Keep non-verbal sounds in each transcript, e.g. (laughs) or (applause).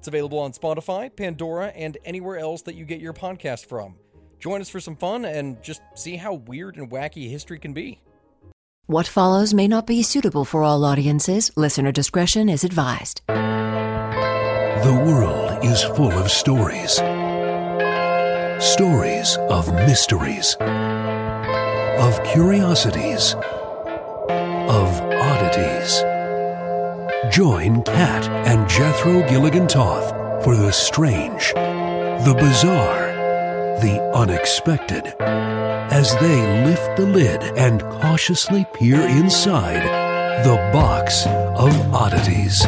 It's available on Spotify, Pandora, and anywhere else that you get your podcast from. Join us for some fun and just see how weird and wacky history can be. What follows may not be suitable for all audiences. Listener discretion is advised. The world is full of stories stories of mysteries, of curiosities, of oddities. Join Kat and Jethro Gilligan Toth for the strange, the bizarre, the unexpected as they lift the lid and cautiously peer inside the box of oddities.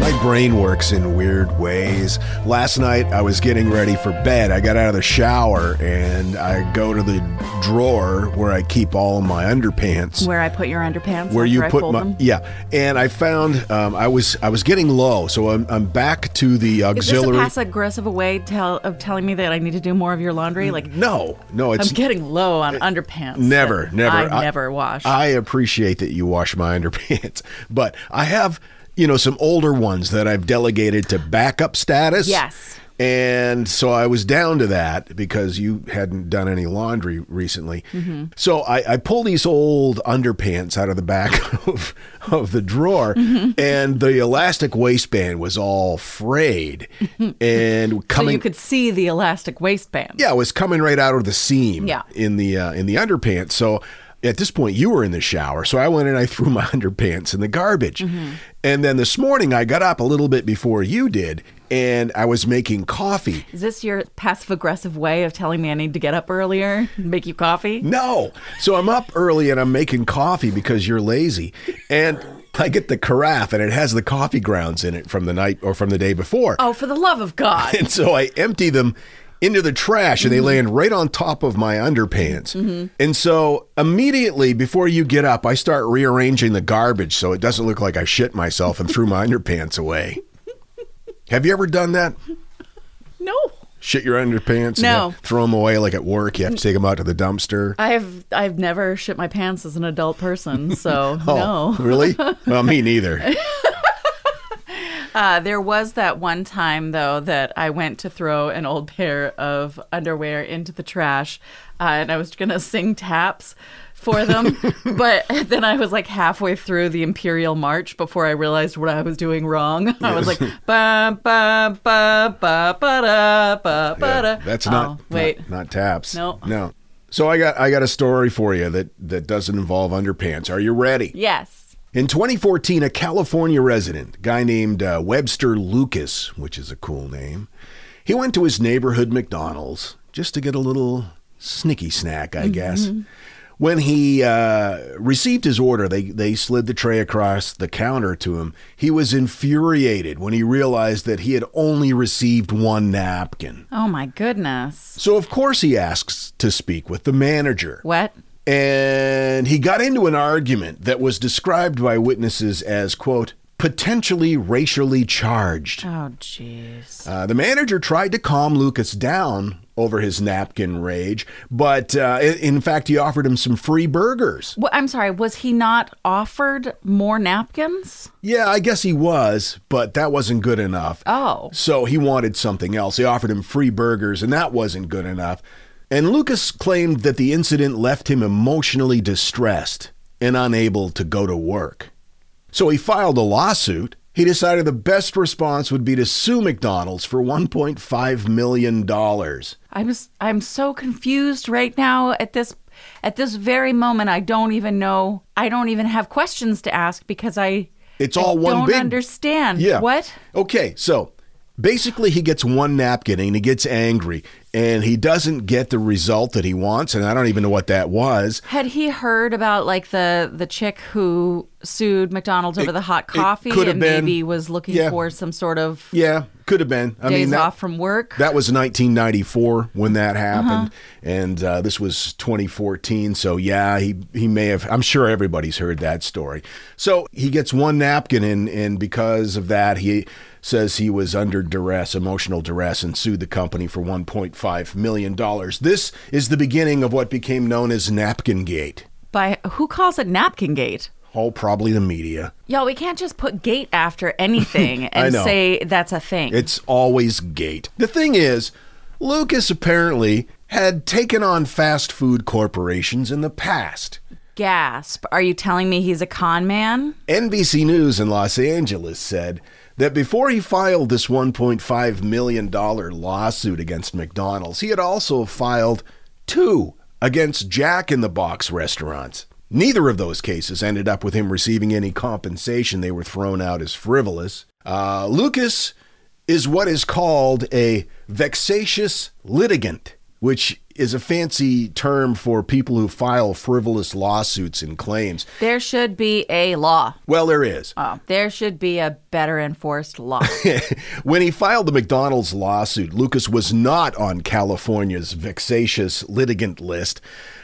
My brain works in weird ways. Last night I was getting ready for bed. I got out of the shower and I go to the drawer where I keep all of my underpants. Where I put your underpants. Where you put my them. yeah, and I found um, I was I was getting low, so I'm, I'm back to the auxiliary. Is this a passive aggressive way tell, of telling me that I need to do more of your laundry? Like no, no, it's I'm getting low on underpants. Never, never. I, I- never wash. I appreciate that you wash my (laughs) underpants, but I have, you know, some older ones that I've delegated to backup status. Yes. And so I was down to that because you hadn't done any laundry recently. Mm-hmm. So I, I pull these old underpants out of the back (laughs) of, of the drawer, Mm-hmm. and the elastic waistband was all frayed (laughs) and so coming. you could see the elastic waistband. Yeah, it was coming right out of the seam Yeah. in the uh, in the underpants. So at this point, you were in the shower, so I went and I (laughs) threw my underpants in the garbage. Mm-hmm. And then this morning, I got up a little bit before you did, and I was making coffee. Is this your passive aggressive way of telling me I need to get up earlier, and make you coffee? No, so I'm up early and I'm making coffee because you're lazy, and. I get the carafe and it has the coffee grounds in it from the night or from the day before. Oh, for the love of God! (laughs) And so I empty them into the trash and they mm-hmm. land right on top of my underpants. Mm-hmm. And so immediately before you get up, I start rearranging the garbage so it doesn't look like I shit myself and threw my (laughs) underpants away. Have you ever done that? no, Shit your underpants No. and throw them away like at work. You have to take them out to the dumpster. I've I've never shit my pants as an adult person, so (laughs) Oh, no. really? (laughs) Well, me neither. Uh, there was that one time though that I went to throw an old (laughs) pair of underwear into the trash, uh, and I was gonna sing taps for them, (laughs) but then I was like halfway through the Imperial March before I realized what I was doing wrong. (laughs) I was like, ba ba ba ba ba da ba ba da. Yeah, that's not, Oh, wait. not not taps. No. no. So I got I got a story for you that that doesn't involve underpants. Are you ready? Yes. In 2014, a California resident, a guy named uh, Webster Lucas, which is a cool name, he went to his neighborhood McDonald's just to get a little snicky snack, I guess. When he uh, received his order, they, they slid the tray across the counter to him. He was infuriated when he realized that he had only received one napkin. Oh my goodness. So, of course, he asks to speak with the manager. What? And he got into an argument that was described by witnesses as, quote, potentially racially charged. Oh, jeez. Uh, the manager tried to calm Lucas down over his napkin rage, but uh, in fact, he offered him some free burgers. Well, I'm sorry. Was he not offered more napkins? Yeah, I guess he was, but that wasn't good enough. Oh. So he wanted something else. He offered him free burgers, and that wasn't good enough. And Lucas claimed that the incident left him emotionally distressed and unable to go to work. So he filed a lawsuit. He decided the best response would be to sue McDonald's for $1.5 million. I'm s- I'm so confused right now at this at this very moment. I don't even know. I don't even have questions to ask because I It's I all one don't big. understand. Yeah. What? Okay, so basically he gets one napkin and he gets angry and he doesn't get the result that he wants and I don't even know what that was. Had he heard about like the the chick who sued McDonald's over It- the hot coffee could have and been. maybe was looking Yeah. for some sort of Yeah, could have been. I days mean, that, off from work? that was 1994 when that happened, Uh-huh. and uh, this was 2014. So yeah, he he may have. I'm sure everybody's heard that story. So he gets one napkin, and and because of that, he says he was under duress, emotional duress, and sued the company for 1.5 million dollars. This is the beginning of what became known as Napkin Gate. by who calls it napkin gate? Oh, probably the media. Y'all, we can't just put gate after anything (laughs) and say that's a thing. It's always gate. The thing is, Lucas apparently had taken on fast food corporations in the past. Gasp. Are you telling me he's a con man? NBC News in Los Angeles said that before he filed this $1.5 million lawsuit against McDonald's, he had also filed two against Jack in the Box restaurants. Neither of those cases ended up with him receiving any compensation. They were thrown out as frivolous. Uh, Lucas is what is called a vexatious litigant, which is a fancy term for people who file frivolous lawsuits and claims. There should be a law. Well, there is. Oh, there should be a better enforced law. (laughs) when he filed the McDonald's lawsuit, Lucas was not on California's vexatious litigant list.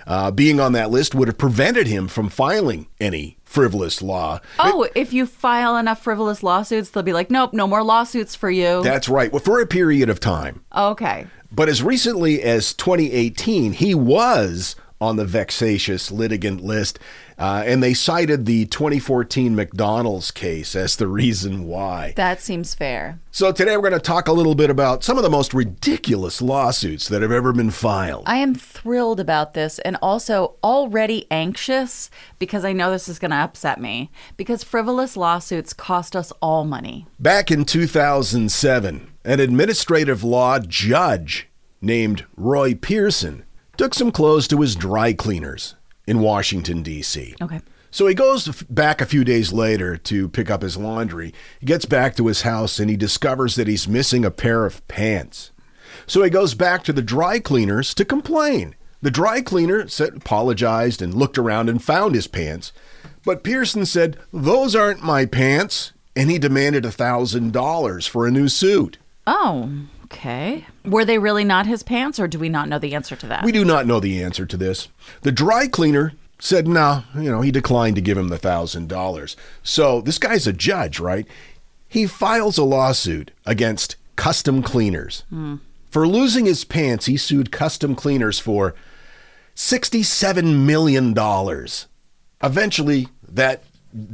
Uh, being on that list would have prevented him from filing any frivolous law. oh, if you file enough frivolous lawsuits, they'll be like, nope, no more lawsuits for you. That's right. Well, for a period of time. okay. But as recently as 2018, he was on the vexatious litigant list, uh, and they cited the 2014 McDonald's case as the reason why. That seems fair. So today we're going to talk a little bit about some of the most ridiculous lawsuits that have ever been filed. I am thrilled about this and also already anxious because I know this is going to upset me because frivolous lawsuits cost us all money. Back in 2007, an administrative law judge named Roy Pearson took some clothes to his dry cleaners in Washington, D.C. Okay. So he goes back a few days later to pick up his laundry. He gets back to his house and he discovers that he's missing a pair of pants. So he goes back to the dry cleaners to complain. The dry cleaner said, apologized and looked around and found his pants. But Pearson said, Those aren't my pants. And he demanded a $1,000 for a new suit. Oh, okay. Were they really not his pants or do we not know the answer to that? We do not know the answer to this. The dry cleaner said no, you know, he declined to give him the thousand dollars. So this guy's a judge, right? He files a lawsuit against custom cleaners. Hmm. For losing his pants, he sued custom cleaners for $67 million. Eventually, that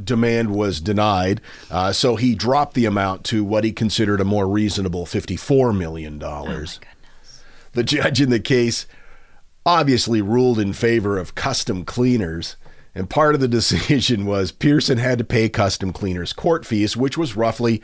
demand was denied, uh, so he dropped the amount to what he considered a more reasonable $54 million. The judge in the case obviously ruled in favor of custom cleaners. And part of the (laughs) decision was Pearson had to pay custom cleaners court fees, which was roughly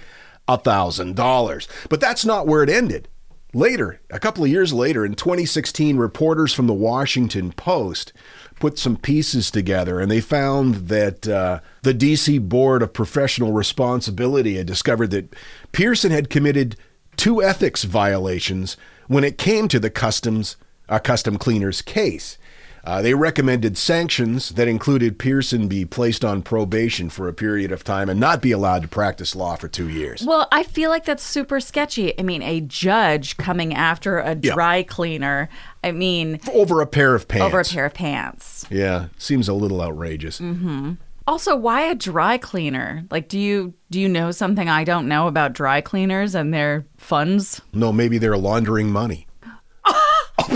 $1,000. But that's not where it ended. Later, a couple of years later, in 2016, reporters from the Washington Post put some pieces together and they found that uh, the DC Board of Professional Responsibility had discovered that Pearson had committed two ethics violations when it came to the customs uh, custom cleaners case. Uh, they recommended sanctions that included Pearson be placed on probation for a period of time and not be allowed to practice law for two years. Well, I feel like that's super sketchy. I mean, a judge coming after a Yeah. dry cleaner. I mean, Over a pair of pants. over a pair of pants. Yeah, seems a little outrageous. Mm-hmm. Also, why a dry cleaner? Like, do you do you know something I don't know about dry cleaners and their funds? No, maybe they're laundering money. (laughs) (laughs)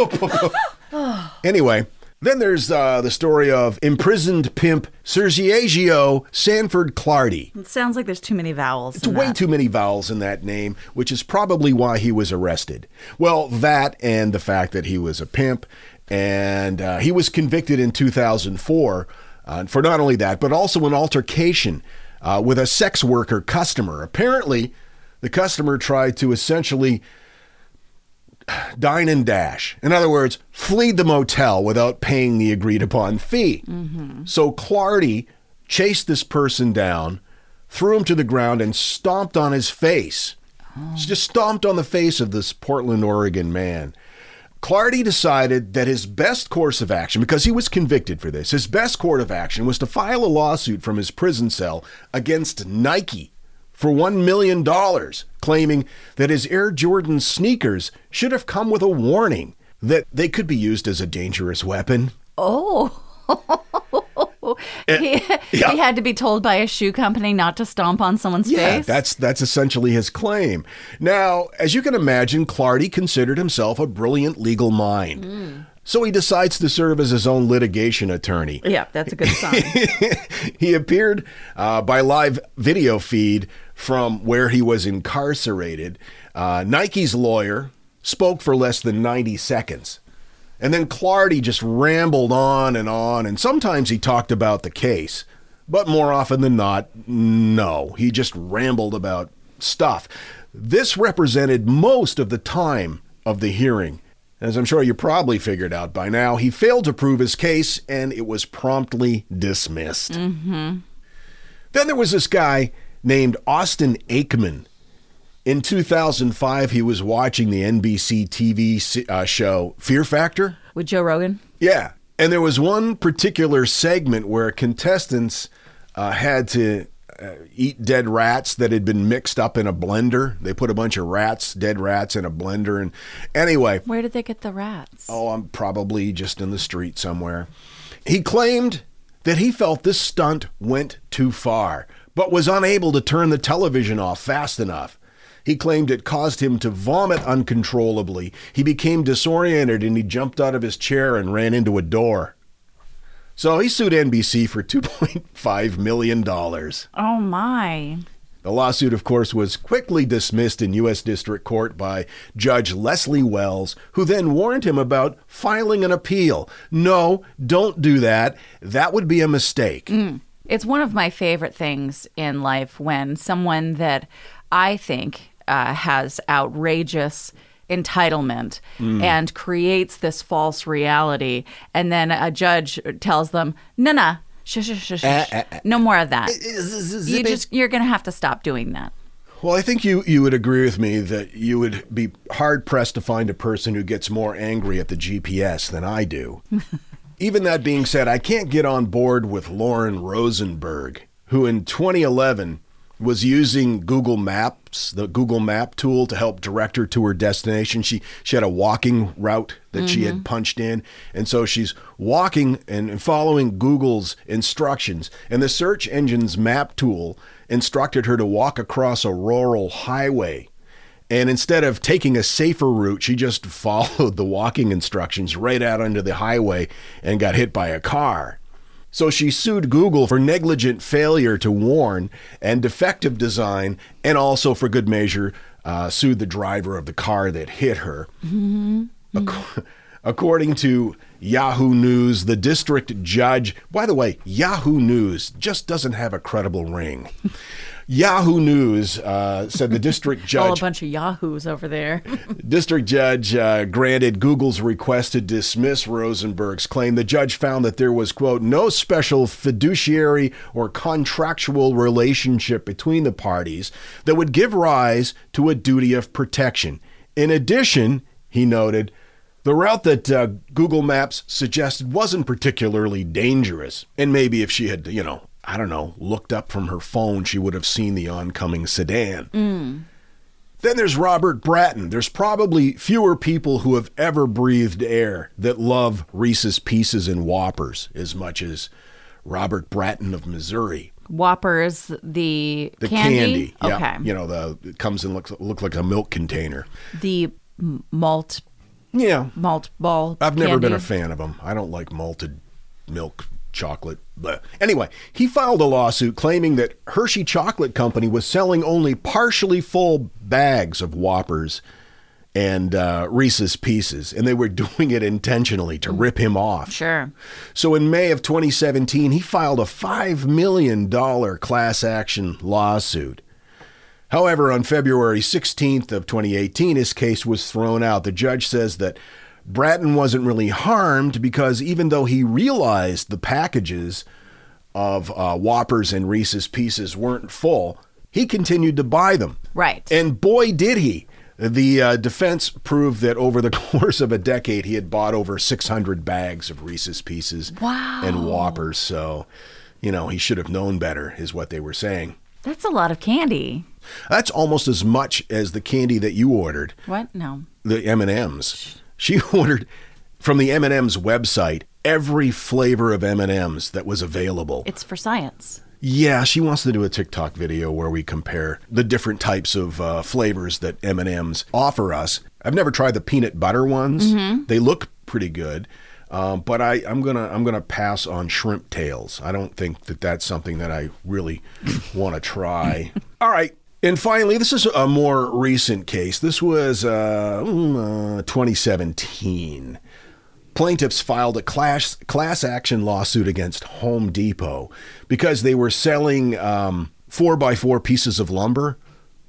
(laughs) (sighs) anyway, then there's uh, the story of imprisoned pimp Sergio Sanford Clardy. It sounds like there's too many vowels. It's way that. too many vowels in that name, which is probably why he was arrested. Well, that and the fact that he was a pimp, and uh, he was convicted in 2004 uh, for not only that, but also an altercation uh, with a sex worker customer. Apparently, the customer tried to essentially dine and dash. In other words, flee the motel without paying the agreed upon fee. Mm-hmm. So Clardy chased this person down, threw him to the ground, and stomped on his face. She just stomped on the face of this Portland, Oregon man. Clardy decided that his best course of action, because he was convicted for this, his best course of action was to file a lawsuit from his prison cell against Nike for $1 million, claiming that his Air Jordan sneakers should have come with a warning that they could be used as a dangerous weapon. Oh. he, yeah. he had to be told by a shoe company not to stomp on someone's Yeah, face. that's that's essentially his claim. Now, as you can imagine, Clardy considered himself a brilliant legal mind. So he decides to serve as his own litigation attorney. yeah, that's a good sign. (laughs) he appeared uh, by live video feed from where he was incarcerated. Uh, Nike's lawyer spoke for less than 90 seconds. And then Clardy just rambled on and on, and sometimes he talked about the case. But more often than not, no. He just rambled about stuff. This represented most of the time of the hearing. As I'm sure you probably figured out by now, he failed to prove his case and it was promptly dismissed. Mm-hmm. Then there was this guy named Austin Aikman. In 2005, he was watching the NBC TV uh, show Fear Factor. With Joe Rogan? Yeah. And there was one particular segment where contestants uh, had to uh, eat dead rats that had been mixed up in a blender. They put a bunch of rats, dead rats, in a blender. And anyway, Where did they get the rats? oh, I'm probably just in the street somewhere. He claimed that he felt this stunt went too far, but was unable to turn the television off fast enough. He claimed it caused him to vomit uncontrollably. He became disoriented and he jumped out of his chair and ran into a door. So he sued NBC for $2.5 million. Oh, my. The lawsuit, of course, was quickly dismissed in U.S. District Court by Judge Leslie Wells, who then warned him about filing an appeal. No, don't do that. That would be a mistake. Mm. It's one of my favorite things in life when someone that I think uh, has outrageous entitlement mm. and creates this false reality, and then a judge tells them, "No, no, shush, shush, shush, eh, shush. Eh, eh. no more of that. You just you're gonna have to stop doing that." Well, I think you, you would agree with me that you would be hard pressed to find a person who gets more angry at the GPS than I do. (laughs) Even that being said, I can't get on board with Lauren Rosenberg, who in 2011 was using Google Maps, the Google Map tool, to help direct her to her destination. She she had a walking route that she had mm-hmm. punched in, and so she's walking and following Google's instructions. And the search engine's map tool instructed her to walk across a rural highway. And instead of taking a safer route, she just (laughs) followed the walking instructions right out onto the highway and got hit by a car. So she sued Google for negligent failure to warn and defective design, and also for good measure, uh, sued the driver of the car that hit her. Ac- According to Yahoo News, the district judge, by the way, Yahoo News just doesn't have a credible ring. (laughs) Yahoo News uh, said the district judge. (laughs) All a bunch of yahoos over there. (laughs) District judge uh, granted Google's request to dismiss Rosenberg's claim. The judge found that there was, quote, no special fiduciary or contractual relationship between the parties that would give rise to a duty of protection. In addition, he noted, the route that uh, Google Maps suggested wasn't particularly dangerous. And maybe if she had, you know, I don't know, looked up from her phone, she would have seen the oncoming sedan. Then there's Robert Bratton. There's probably fewer people who have ever breathed air that love Reese's Pieces and Whoppers as much as Robert Bratton of Missouri. Whoppers, the, The candy. candy, yeah, Okay. you know, the it comes and looks look like a milk container. The malt Yeah, malt ball. I've never been a fan of them. I don't like malted milk chocolate. But anyway, he filed a lawsuit claiming that Hershey Chocolate Company was selling only partially full bags of Whoppers and uh, Reese's Pieces, and they were (laughs) doing it intentionally to rip him off. Sure. So in May of 2017, he filed a $5 million class action lawsuit. However, on February 16th of 2018, his case was thrown out. The judge says that Bratton wasn't really harmed because even though he realized the packages of uh, Whoppers and Reese's Pieces weren't full, he continued to buy them. Right. And boy, did he. The uh, defense proved that over the (laughs) course of a decade, he had bought over 600 bags of Reese's Pieces Wow. and Whoppers. So, you know, he should have known better, is what they were saying. That's a lot of candy. That's almost as much as the candy that you ordered, What? No. the M&Ms. She (laughs) ordered from the M&Ms website every flavor of M&Ms that was available. It's for science. Yeah, she wants to do a TikTok video where we compare the different types of uh, flavors that M&Ms offer us. I've never tried the peanut butter ones. They look pretty good, um, but I, I'm gonna I'm gonna pass on shrimp tails. I don't think that that's something that I really (laughs) want to try. (laughs) All right. And finally, this is a more recent case. This was uh, mm, uh, 2017 plaintiffs filed a class class action lawsuit against Home Depot because they were selling um, four by four pieces of lumber.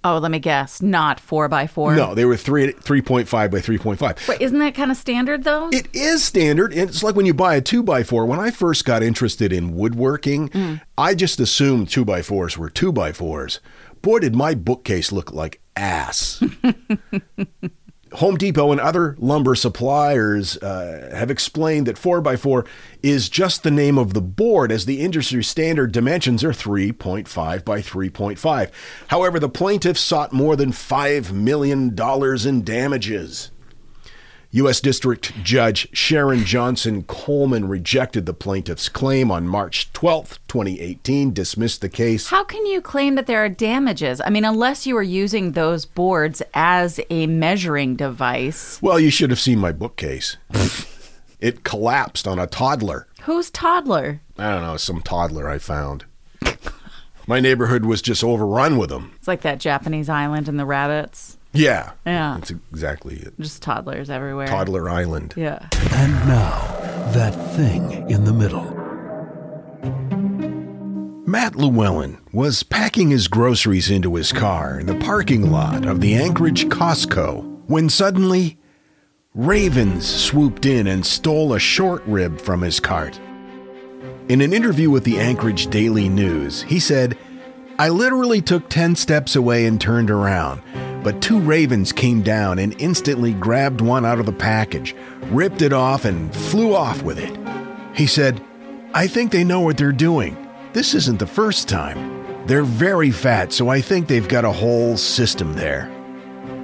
Oh, let me guess. Not four by four. No, they were three three point five by three point five. Wait, isn't that kind of standard though? It is standard. It's like when you buy a two by four. When I first got interested in woodworking, I just assumed two by fours were two by fours. Boy, did my bookcase look like ass. (laughs) Home Depot and other lumber suppliers uh, have explained that 4x4 is just the name of the board, as the industry standard dimensions are 3.5 by 3.5. However, the plaintiffs sought more than $5 million in damages. U.S. District Judge Sharon Johnson Coleman rejected the plaintiff's claim on March 12, 2018, dismissed the case. How can you claim that there are damages? I mean, unless you were using those boards as a measuring device. Well, you should have seen my bookcase. (laughs) it collapsed on a toddler. Who's toddler? I don't know, some toddler I found. My neighborhood was just overrun with them. It's like that Japanese island and the rabbits. Yeah. Yeah. That's exactly it. Just toddlers everywhere. Toddler Island. Yeah. And now, that thing in the middle. Matt Llewellyn was packing his groceries into his car in the parking lot of the Anchorage Costco when suddenly ravens swooped in and stole a short rib from his cart. In an interview with the Anchorage Daily News, he said, I literally took 10 steps away and turned around, but two ravens came down and instantly grabbed one out of the package, ripped it off, and flew off with it. He said, I think they know what they're doing. This isn't the first time. They're very fat, so I think they've got a whole system there.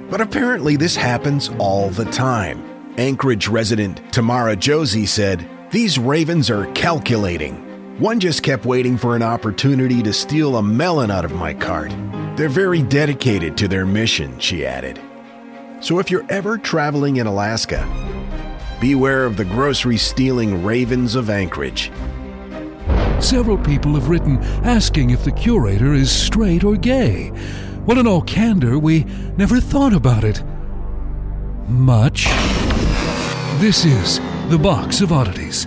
But apparently, this happens all the time. Anchorage resident Tamara Josie said, These ravens are calculating. One just kept waiting for an opportunity to steal a melon out of my cart. They're very dedicated to their mission, she added. So if you're ever traveling in Alaska, beware of the grocery stealing ravens of Anchorage. Several people have written asking if the curator is straight or gay. Well, in all candor, we never thought about it. Much. This is the Box of Oddities.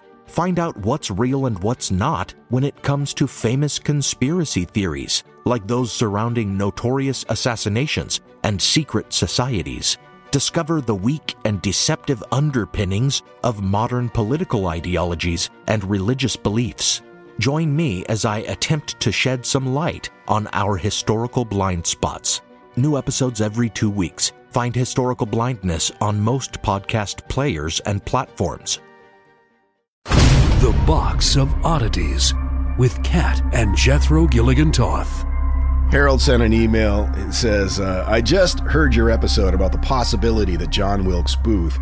Find out what's real and what's not when it comes to famous conspiracy theories, like those surrounding notorious assassinations and secret societies. Discover the weak and deceptive underpinnings of modern political ideologies and religious beliefs. Join me as I attempt to shed some light on our historical blind spots. New episodes every two weeks. Find Historical Blindness on most podcast players and platforms. The Box of Oddities with Kat and Jethro Gilligan Toth. Harold sent an email. It says, uh, I just heard your episode about the possibility that John Wilkes Booth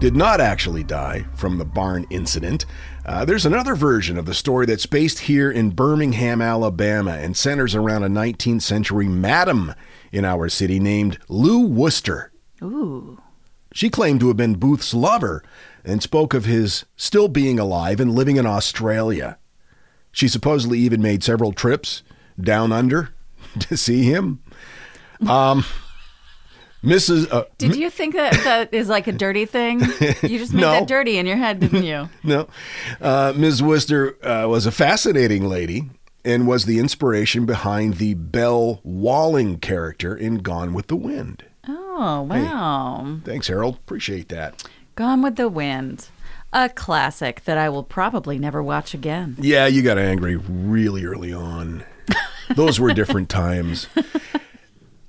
did not actually die from the barn incident. Uh, there's another version of the story that's based here in Birmingham, Alabama, and centers around a 19th century madam in our city named Lou Wooster. Ooh. She claimed to have been Booth's lover and spoke of his still being alive and living in Australia. She supposedly even made several trips down under (laughs) to see him. Um, Mrs. Uh, Did you think that that is like a dirty thing? (laughs) You just made No. that dirty in your head, didn't you? (laughs) no, uh, Ms. Wooster uh, was a fascinating lady and was the inspiration behind the Belle Watling character in Gone with the Wind. Oh, wow. Thanks, Harold. Appreciate that. Gone with the Wind. A classic that I will probably never watch again. Yeah, you got angry really early on. (laughs) Those were different times.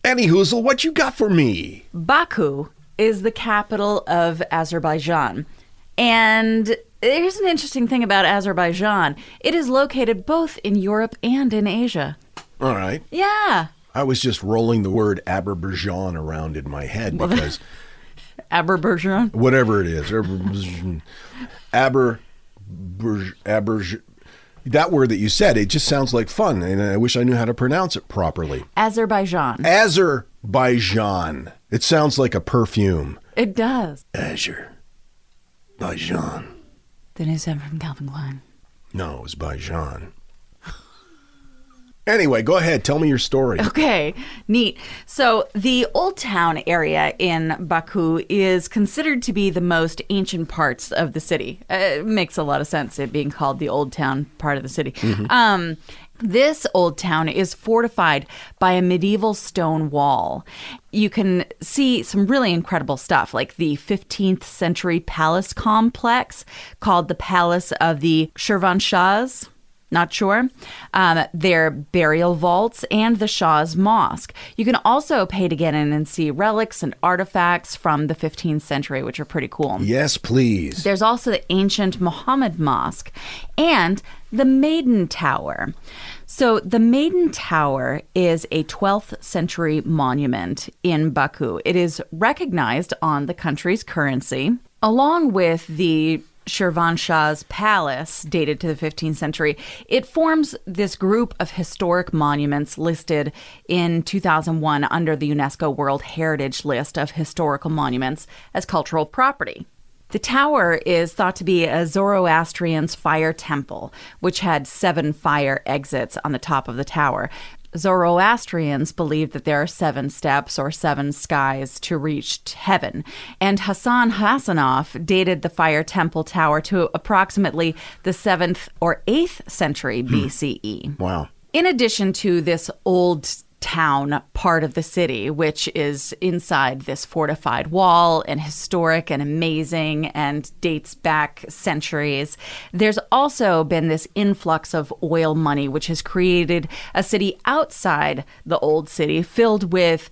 Any Hoozle, what you got for me? Baku is the capital of Azerbaijan. And here's an interesting thing about Azerbaijan it is located both in Europe and in Asia. All right. Yeah. I was just rolling the word Azerbaijan around in my head (laughs) because Azerbaijan. whatever it is, Aber, Aber, that word that you said, it just sounds like fun, and I wish I knew how to pronounce it properly. Azerbaijan. Azerbaijan. It sounds like a perfume. It does. Azure. Bajan. The new sound from Calvin Klein. No, it was Bajan. Anyway, go ahead. Tell me your story. Okay, neat. So, the Old Town area in Baku is considered to be the most ancient parts of the city. It makes a lot of sense, it being called the Old Town part of the city. Um, this old town is fortified by a medieval stone wall. You can see some really incredible stuff, like the 15th century palace complex called the Palace of the Shirvanshahs not sure. Um, their burial vaults and the Shah's Mosque. You can also pay to get in and see relics and artifacts from the 15th century, which are pretty cool. Yes, please. There's also the ancient Muhammad Mosque and the Maiden Tower. So, the Maiden Tower is a 12th century monument in Baku. It is recognized on the country's currency, along with the Shirvanshah's palace, dated to the 15th century. It forms this group of historic monuments listed in 2001 under the UNESCO World Heritage List of Historical Monuments as cultural property. The tower is thought to be a Zoroastrian's fire temple, which had seven fire exits on the top of the tower. Zoroastrians believe that there are seven steps or seven skies to reach heaven. And Hassan Hassanov dated the fire temple tower to approximately the 7th or 8th century hmm. BCE. Wow. In addition to this old town part of the city, which is inside this fortified wall and historic and amazing and dates back centuries, there's also been this influx of oil money, which has created a city outside the old city filled with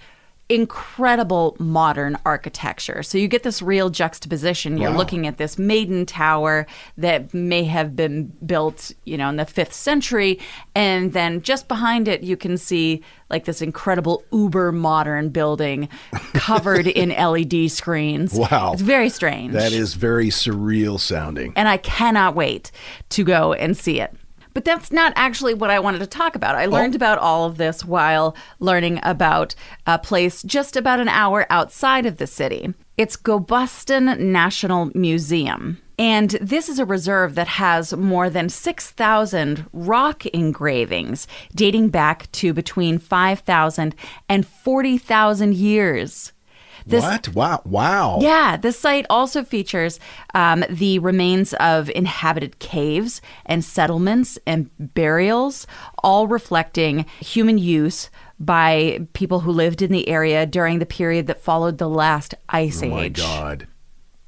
incredible modern architecture. So you get this real juxtaposition. You're looking at this maiden tower that may have been built, you know, in the 5th century and then just behind it you can see like this incredible uber modern building (laughs) covered in LED screens. Wow. It's very strange. That is very surreal sounding. and I cannot wait to go and see it. But that's not actually what I wanted to talk about. I learned about all of this while learning about a place just about an hour outside of the city. It's Gobustan National Museum. And this is a reserve that has more than 6,000 rock engravings dating back to between 5,000 and 40,000 years. This- what? Wow! Wow! yeah, the site also features um, the remains of inhabited caves and settlements and burials, all reflecting human use by people who lived in the area during the period that followed the last ice Oh age. my God,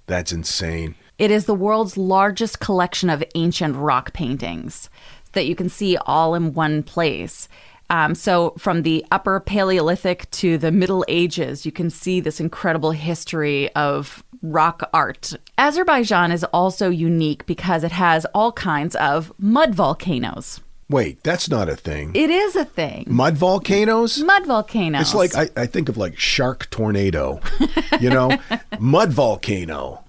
that's insane. It is the world's largest collection of ancient rock paintings that you can see all in one place. Um, so, from the Upper Paleolithic to the Middle Ages, you can see this incredible history of rock art. Azerbaijan is also unique because it has all kinds of mud volcanoes. Wait, that's not a thing. It is a thing. Mud volcanoes? Mud volcanoes. It's like I, I think of like shark tornado, you know, (laughs) mud volcano.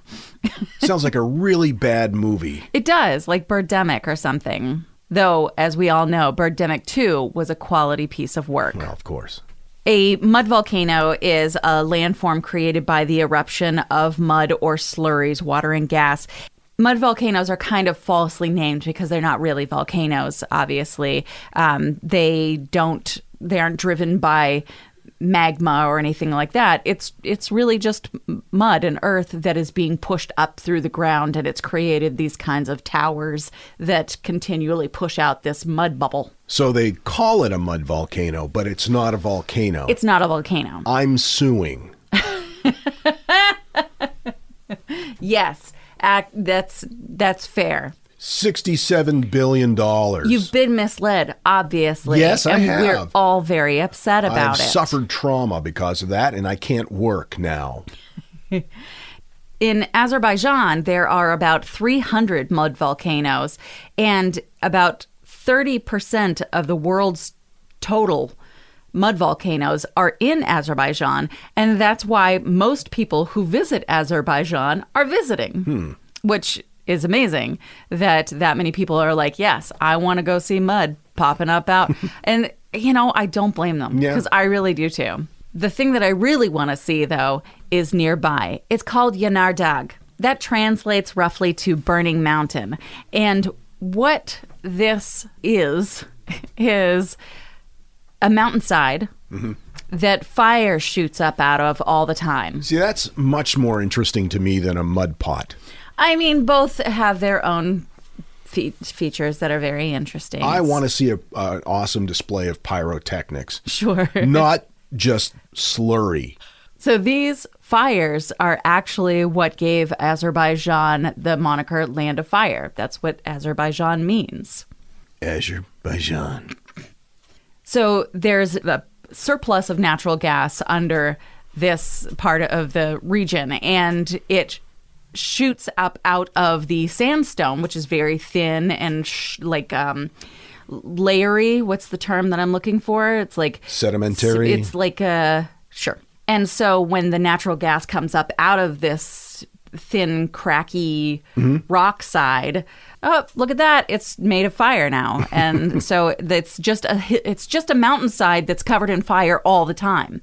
Sounds like a really bad movie. It does, like Birdemic or something. Though, as we all know, Birdemic 2 was a quality piece of work. Well, of course. A mud volcano is a landform created by the eruption of mud or slurries, water and gas. Mud volcanoes are kind of falsely named because they're not really volcanoes, obviously. Um, they don't, they aren't driven by magma or anything like that. It's it's really just mud and earth that is being pushed up through the ground and it's created these kinds of towers that continually push out this mud bubble. So they call it a mud volcano, but it's not a volcano. It's not a volcano. I'm suing. (laughs) Yes, act, that's that's fair. Sixty-seven billion dollars. You've been misled, obviously. Yes, I have. We're all very upset about it. I've it. suffered trauma because of that, and I can't work now. (laughs) In Azerbaijan, there are about 300 mud volcanoes, and about 30% of the world's total mud volcanoes are in Azerbaijan. And that's why most people who visit Azerbaijan are visiting, hmm. which is amazing that that many people are like, yes, I want to go see mud popping up out. (laughs) and, you know, I don't blame them Yeah. because I really do too. The thing that I really want to see, though, is nearby. It's called Yanardag. That translates roughly to Burning Mountain. And what this is, (laughs) is a mountainside mm-hmm. that fire shoots up out of all the time. See, that's much more interesting to me than a mud pot. I mean, both have their own fe- features that are very interesting. I want to see a, an awesome display of pyrotechnics, Sure. (laughs) not just slurry. So these fires are actually what gave Azerbaijan the moniker Land of Fire. That's what Azerbaijan means. Azerbaijan. So there's a surplus of natural gas under this part of the region, and it shoots up out of the sandstone, which is very thin and sh- like um, layery. What's the term that I'm looking for? It's like Sedimentary. It's like a sure. And so when the natural gas comes up out of this thin, cracky rock side, oh, look at that! It's made of fire now, (laughs) and so it's just a it's just a mountainside that's covered in fire all the time.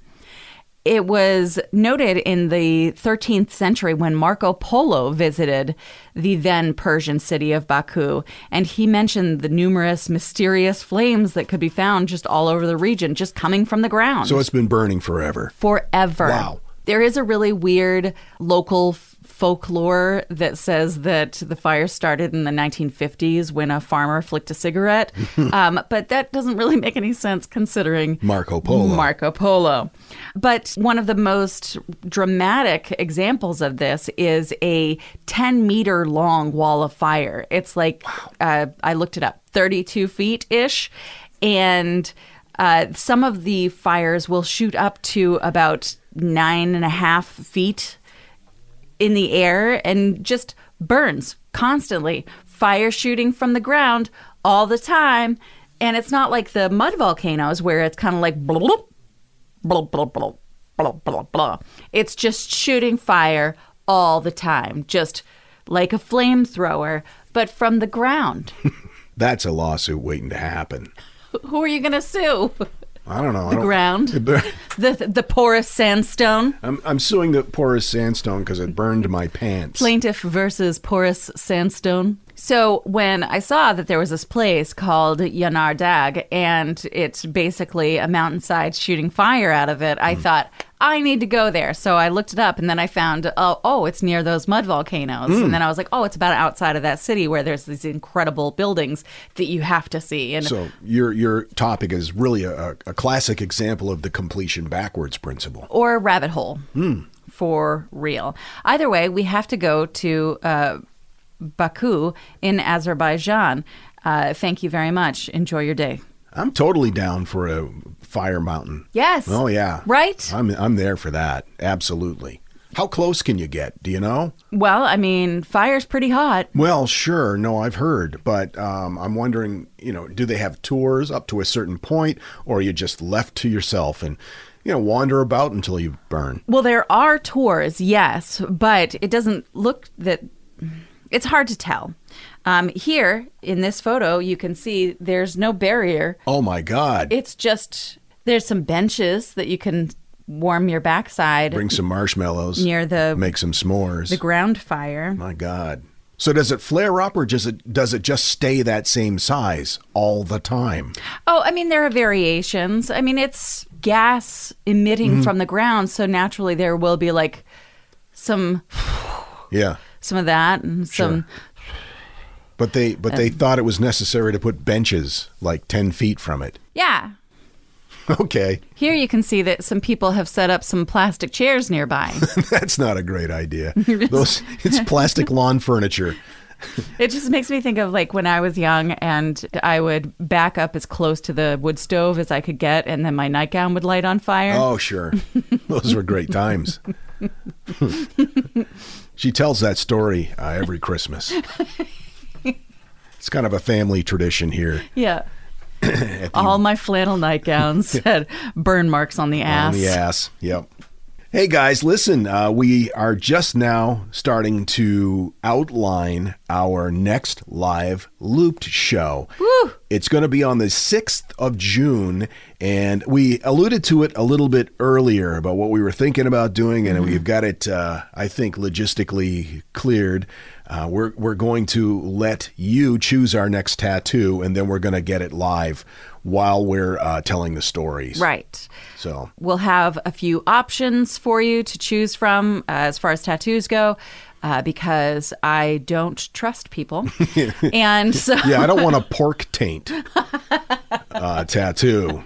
It was noted in the 13th century when Marco Polo visited the then Persian city of Baku, and he mentioned the numerous mysterious flames that could be found just all over the region, just coming from the ground So it's been burning forever. forever. Wow. There is a really weird local folklore that says that the fire started in the 1950s when a farmer flicked a cigarette. (laughs) um, but that doesn't really make any sense considering Marco Polo. Marco Polo. But one of the most dramatic examples of this is a 10 meter long wall of fire. It's like, uh, I looked it up, 32 feet ish. And uh, some of the fires will shoot up to about nine and a half feet in the air and just burns constantly. Fire shooting from the ground all the time. And it's not like the mud volcanoes where it's kind of like blah, blah, blah, blah, blah, blah, blah, blah. It's just shooting fire all the time, just like a flamethrower, but from the ground. (laughs) That's a lawsuit waiting to happen. Who are you going to sue? I don't know. I The don't- ground? (laughs) The the porous sandstone? I'm, I'm suing the porous sandstone because it burned my pants. Plaintiff versus porous sandstone. So when I saw that there was this place called Yanar Dag and it's basically a mountainside shooting fire out of it, I hmm. thought I need to go there. So I looked it up and then I found oh oh it's near those mud volcanoes. Mm. And then I was like, oh, it's about outside of that city where there's these incredible buildings that you have to see. And So your your topic is really a, a classic example of the completion backwards principle. or rabbit hole Hmm. for real. Either way, we have to go to uh, Baku in Azerbaijan. Uh, thank you very much. Enjoy your day. I'm totally down for a fire mountain. Yes. Oh yeah. Right? I'm I'm there for that. Absolutely. How close can you get? Do you know? Well, I mean, fire's pretty hot. Well, sure. No, I've heard, but um, I'm wondering. You know, do they have tours up to a certain point, or are you just left to yourself and you know wander about until you burn? Well, there are tours, yes, but it doesn't look that. It's hard to tell. Um, here in this photo, you can see there's no barrier. Oh my God! It's just there's some benches that you can warm your backside Bring some marshmallows near the Make some s'mores. the ground fire. My God. So does it flare up or does it does it just stay that same size all the time? Oh, I mean, there are variations. I mean, it's gas emitting Mhm. from the ground, so naturally there will be like some Yeah. (sighs) some of that and some. But they but they Um, thought it was necessary to put benches like 10 feet from it. Yeah. (laughs) Okay. Here you can see that some people have set up some plastic chairs nearby. (laughs) That's not a great idea. (laughs) Those it's plastic lawn furniture. it just makes me think of like when I was young and I would back up as close to the wood stove as I could get, and then my nightgown would light on fire. Oh, sure. Those were great times. she tells that story uh, every Christmas. It's kind of a family tradition here. (laughs) Yeah. All my flannel nightgowns (laughs) had burn marks on the ass. On the ass. Yep. Hey guys, listen, uh, we are just now starting to outline our next live looped show. It's going to be on the 6th of June, and we alluded to it a little bit earlier about what we were thinking about doing, and we've got it, uh, I think, logistically cleared. Uh, we're, we're going to let you choose our next tattoo, and then we're going to get it live while we're uh, telling the stories. Right. So We'll have a few options for you to choose from uh, as far as tattoos go. Uh, because I don't trust people, (laughs) and so yeah, I don't want a pork taint (laughs) uh, tattoo.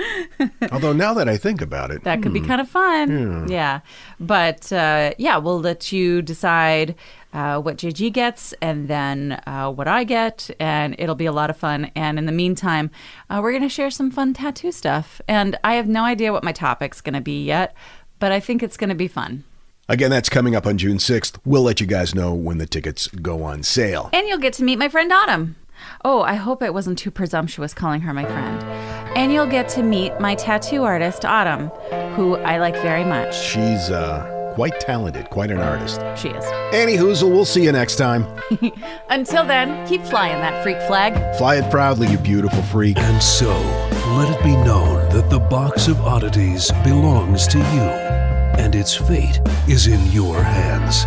(laughs) Although now that I think about it, That could be hmm. kind of fun. Yeah. Yeah. But uh, yeah, we'll let you decide uh, what JG gets and then uh, what I get, and it'll be a lot of fun. And in the meantime, uh, we're going to share some fun tattoo stuff. And I have no idea what my topic's going to be yet, but I think it's going to be fun. Again, that's coming up on June 6th. We'll let you guys know when the tickets go on sale. And you'll get to meet my friend Autumn. Oh, I hope it wasn't too presumptuous calling her my friend. And you'll get to meet my tattoo artist, Autumn, who I like very much. She's uh, quite talented, quite an artist. She is. Annie Hoozle, we'll see you next time. (laughs) Until then, keep flying that freak flag. Fly it proudly, you beautiful freak. And so, let it be known that the box of oddities belongs to you, and its fate is in your hands.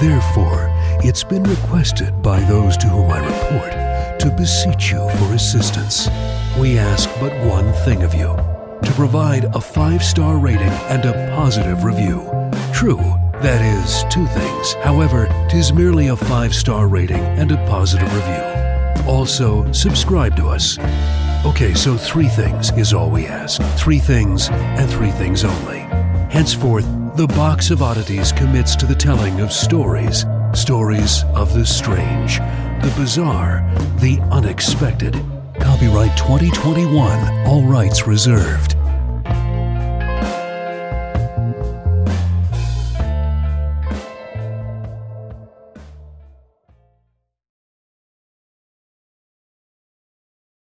Therefore, it's been requested by those to whom I report to beseech you for assistance. We ask but one thing of you to provide a five star rating and a positive review. True, that is two things. However, tis merely a five star rating and a positive review. Also, subscribe to us. Okay, so three things is all we ask. Three things and three things only. Henceforth, the Box of Oddities commits to the telling of stories. Stories of the strange, the bizarre, the unexpected. Copyright 2021, all rights reserved.